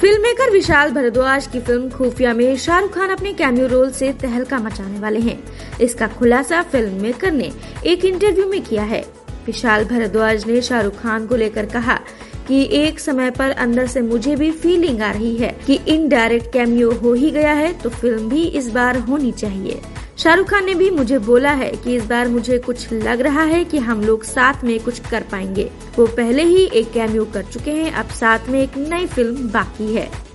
Film maker विशाल भरद्वाज की film खुफिया में शाहरुख खान अपने कैमियो रोल से तहलका मचाने वाले हैं। इसका खुलासा फ़िल्म मेकर ने एक इंटरव्यू में किया है। विशाल भरद्वाज ने शाहरुख खान को लेकर कहा कि एक समय पर अंदर से मुझे भी फीलिंग आ रही है कि इनडायरेक्ट कैमियो हो ही गया है तो फ़िल्म भी इस बार होनी चाहिए। शाहरुख खान ने भी मुझे बोला है कि इस बार मुझे कुछ लग रहा है कि हम लोग साथ में कुछ कर पाएँगे। वो पहले ही एक कैमियो कर चुके हैं, अब साथ में एक नई फ़िल्म बाकी है।